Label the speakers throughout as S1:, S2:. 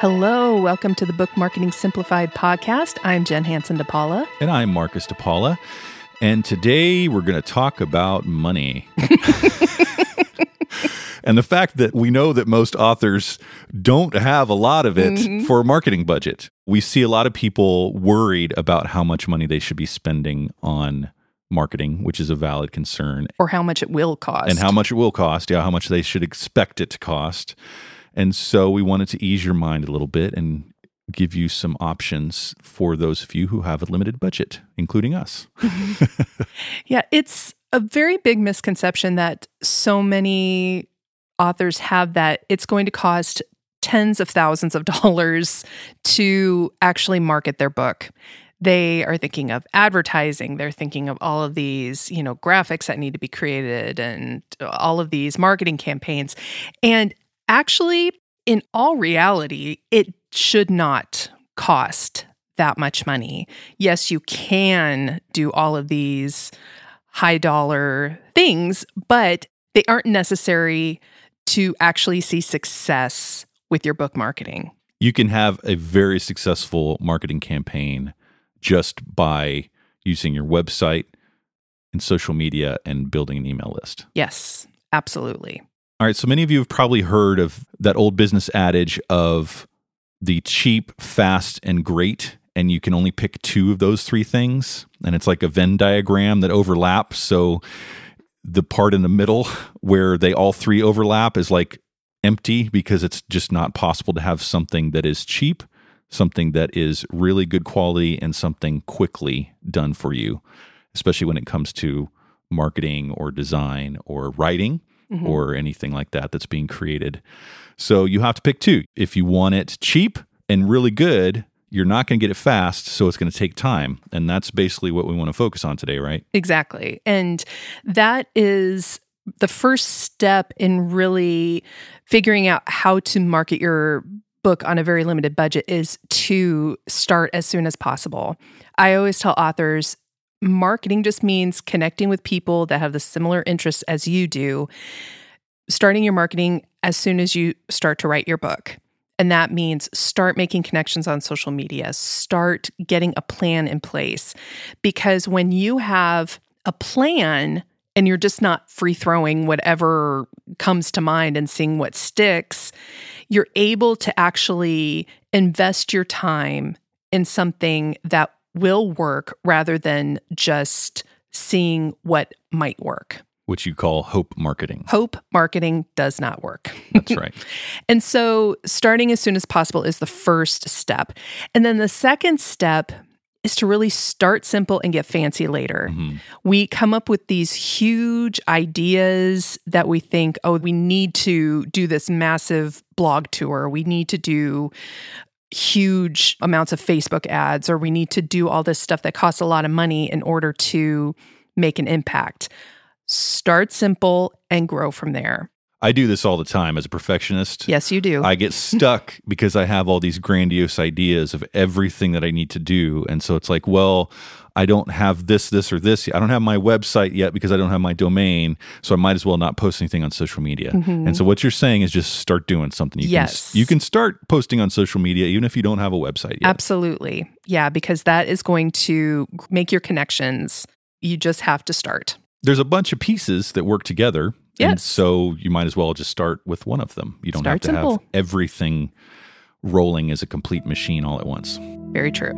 S1: Hello, welcome to the Book Marketing Simplified podcast. I'm Jen Hansen DePaula.
S2: And I'm Marcus DePaula. And today we're going to talk about money. and the fact that we know that most authors don't have a lot of it mm-hmm. for a marketing budget. We see a lot of people worried about how much money they should be spending on marketing, which is a valid concern.
S1: Or how much it will cost.
S2: And how much it will cost. Yeah, how much they should expect it to cost. And so we wanted to ease your mind a little bit and give you some options for those of you who have a limited budget, including us.
S1: yeah, it's a very big misconception that so many authors have that it's going to cost tens of thousands of dollars to actually market their book. They are thinking of advertising. They're thinking of all of these, you know, graphics that need to be created and all of these marketing campaigns. And actually, in all reality, it should not cost that much money. Yes, you can do all of these high dollar things, but they aren't necessary to actually see success with your book marketing.
S2: You can have a very successful marketing campaign just by using your website and social media and building an email list.
S1: Yes, absolutely.
S2: All right, so many of you have probably heard of that old business adage of the cheap, fast, and great, and you can only pick two of those three things. And it's like a Venn diagram that overlaps. So the part in the middle where they all three overlap is like empty because it's just not possible to have something that is cheap, something that is really good quality, and something quickly done for you, especially when it comes to marketing or design or writing mm-hmm. or anything like that that's being created. So you have to pick two. If you want it cheap and really good, you're not going to get it fast, so it's going to take time. And that's basically what we want to focus on today, right?
S1: Exactly. And that is the first step in really figuring out how to market your book on a very limited budget is to start as soon as possible. I always tell authors marketing just means connecting with people that have the similar interests as you do, starting your marketing as soon as you start to write your book. And that means start making connections on social media, start getting a plan in place. Because when you have a plan and you're just not free throwing whatever comes to mind and seeing what sticks, you're able to actually invest your time in something that will work rather than just seeing what might work.
S2: Which you call hope marketing.
S1: Hope marketing does not work.
S2: That's right.
S1: and so, starting as soon as possible is the first step. And then the second step is to really start simple and get fancy later. Mm-hmm. We come up with these huge ideas that we think, oh, we need to do this massive blog tour. We need to do huge amounts of Facebook ads or we need to do all this stuff that costs a lot of money in order to make an impact. Start simple and grow from there.
S2: I do this all the time as a perfectionist.
S1: Yes, you do.
S2: I get stuck because I have all these grandiose ideas of everything that I need to do. And so it's like, well, I don't have this, this, or this. I don't have my website yet because I don't have my domain. So I might as well not post anything on social media. Mm-hmm. And so what you're saying is just start doing something. You
S1: yes.
S2: Can, you can start posting on social media even if you don't have a website yet.
S1: Absolutely. Yeah, because that is going to make your connections. You just have to start.
S2: There's a bunch of pieces that work together
S1: Yes.
S2: And so you might as well just start with one of them. You don't
S1: start
S2: have to
S1: simple.
S2: have everything rolling as a complete machine all at once.
S1: Very true.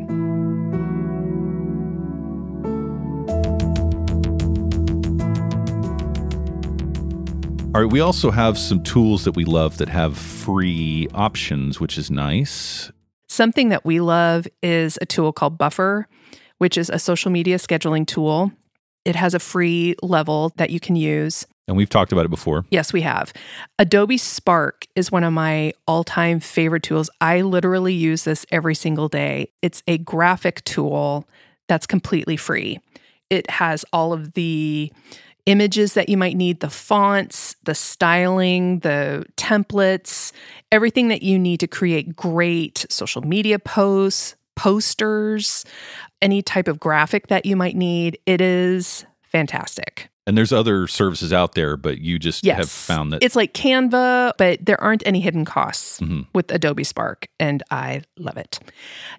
S2: All right, we also have some tools that we love that have free options, which is nice.
S1: Something that we love is a tool called Buffer, which is a social media scheduling tool. It has a free level that you can use.
S2: And we've talked about it before.
S1: Yes, we have. Adobe Spark is one of my all time favorite tools. I literally use this every single day. It's a graphic tool that's completely free. It has all of the images that you might need, the fonts, the styling, the templates, everything that you need to create great social media posts, posters, any type of graphic that you might need. It is fantastic.
S2: And there's other services out there, but you just
S1: Yes.
S2: have found that
S1: It's like Canva, but there aren't any hidden costs
S2: Mhm.
S1: with Adobe Spark, and I love it.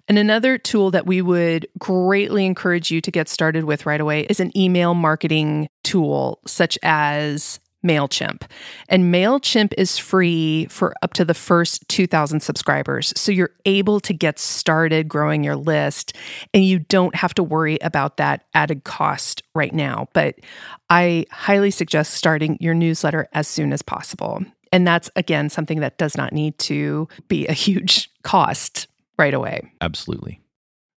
S1: And another tool that we would greatly encourage you to get started with right away is an email marketing tool such as MailChimp. And MailChimp is free for up to the first 2,000 subscribers. So you're able to get started growing your list and you don't have to worry about that added cost right now. But I highly suggest starting your newsletter as soon as possible. And that's, again, something that does not need to be a huge cost right away.
S2: absolutely.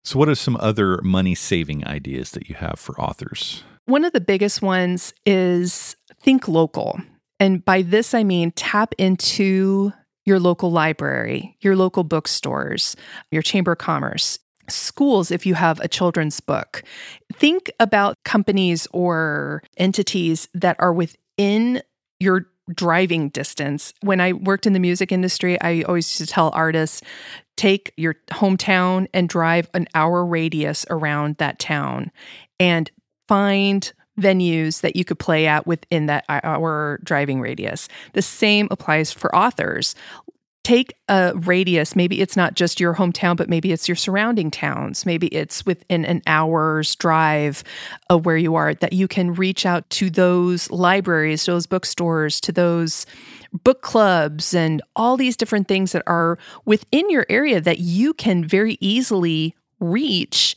S2: So, what are some other money saving ideas that you have for authors?
S1: One of the biggest ones is think local. And by this, I mean tap into your local library, your local bookstores, your chamber of commerce, schools if you have a children's book. Think about companies or entities that are within your driving distance. When I worked in the music industry, I always used to tell artists take your hometown and drive an hour radius around that town and find venues that you could play at within that hour driving radius. The same applies for authors. Take a radius, maybe it's not just your hometown, but maybe it's your surrounding towns. Maybe it's within an hour's drive of where you are, that you can reach out to those libraries, to those bookstores, to those book clubs, and all these different things that are within your area that you can very easily reach.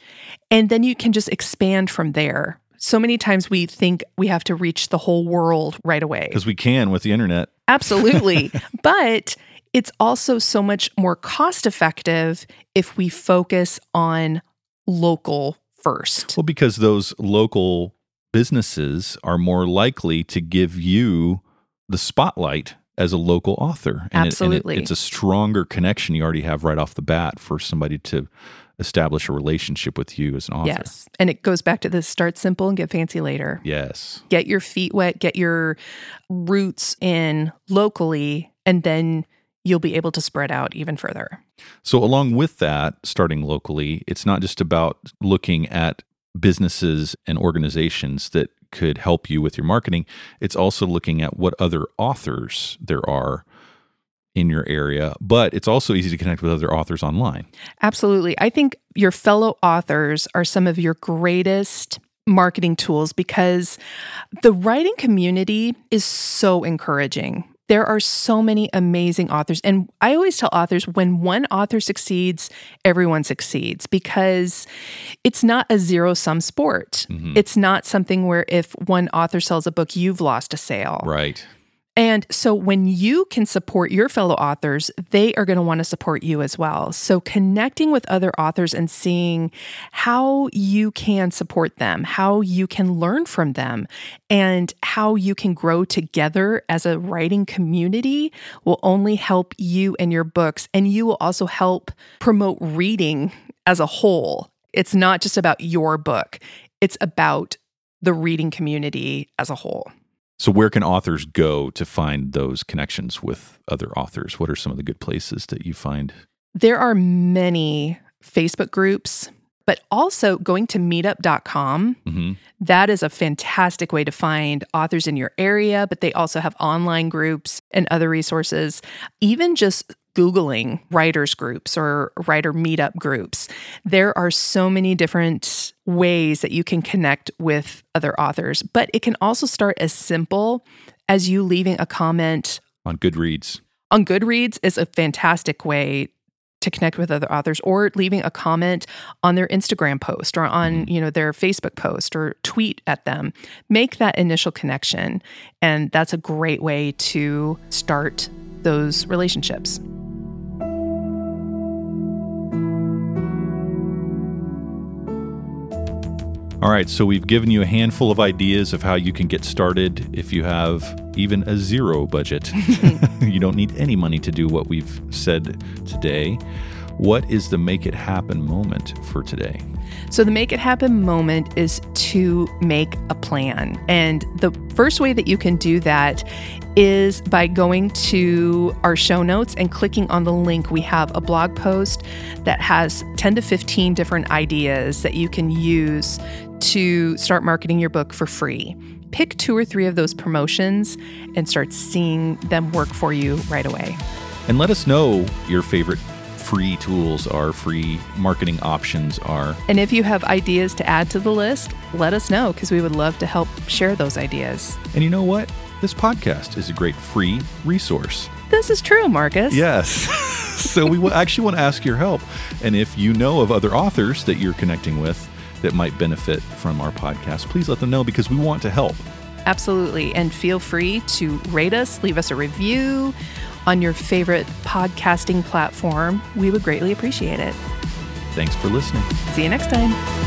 S1: And then you can just expand from there. So many times we think we have to reach the whole world right away.
S2: Because we can with the internet.
S1: Absolutely. but it's also so much more cost effective if we focus on local first.
S2: Well, because those local businesses are more likely to give you the spotlight as a local author. And it- and it-
S1: Absolutely.
S2: it's a stronger connection you already have right off the bat for somebody to establish a relationship with you as an author.
S1: Yes. And it goes back to this start simple and get fancy later.
S2: Yes.
S1: Get your feet wet, get your roots in locally, and then you'll be able to spread out even further.
S2: So, along with that, starting locally, it's not just about looking at businesses and organizations that could help you with your marketing. It's also looking at what other authors there are in your area, but it's also easy to connect with other authors online.
S1: Absolutely. I think your fellow authors are some of your greatest marketing tools because the writing community is so encouraging. There are so many amazing authors. And I always tell authors when one author succeeds, everyone succeeds because it's not a zero sum sport. Mm-hmm. It's not something where if one author sells a book, you've lost a sale.
S2: Right.
S1: And so when you can support your fellow authors, they are going to want to support you as well. So connecting with other authors and seeing how you can support them, how you can learn from them, and how you can grow together as a writing community will only help you and your books. And you will also help promote reading as a whole. It's not just about your book, it's about the reading community as a whole.
S2: So, where can authors go to find those connections with other authors? What are some of the good places that you find?
S1: There are many Facebook groups, but also going to meetup.com.
S2: hmm
S1: That is a fantastic way to find authors in your area, but they also have online groups and other resources. Even just Googling writers groups or writer meetup groups, there are so many different ways that you can connect with other authors. But it can also start as simple as you leaving a comment
S2: On Goodreads.
S1: on Goodreads is a fantastic way to connect with other authors or leaving a comment on their Instagram post or on, mm-hmm. you know, their Facebook post or tweet at them. Make that initial connection and that's a great way to start those relationships.
S2: All right, so we've given you a handful of ideas of how you can get started if you have even a zero budget. you don't need any money to do what we've said today. What is the make it happen moment for today?
S1: So, the make it happen moment is to make a plan. And the first way that you can do that is by going to our show notes and clicking on the link. We have a blog post that has 10 to 15 different ideas that you can use to start marketing your book for free. pick two or three of those promotions and start seeing them work for you right away.
S2: And let us know your favorite free tools are, free marketing options are.
S1: And if you have ideas to add to the list, let us know because we would love to help share those ideas.
S2: And you know what? This podcast is a great free resource.
S1: This is true, Marcus.
S2: Yes. so we actually want to ask your help. And if you know of other authors that you're connecting with that might benefit from our podcast, please let them know because we want to help.
S1: Absolutely. And feel free to rate us, leave us a review on your favorite podcasting platform. We would greatly appreciate it.
S2: Thanks for listening.
S1: See you next time.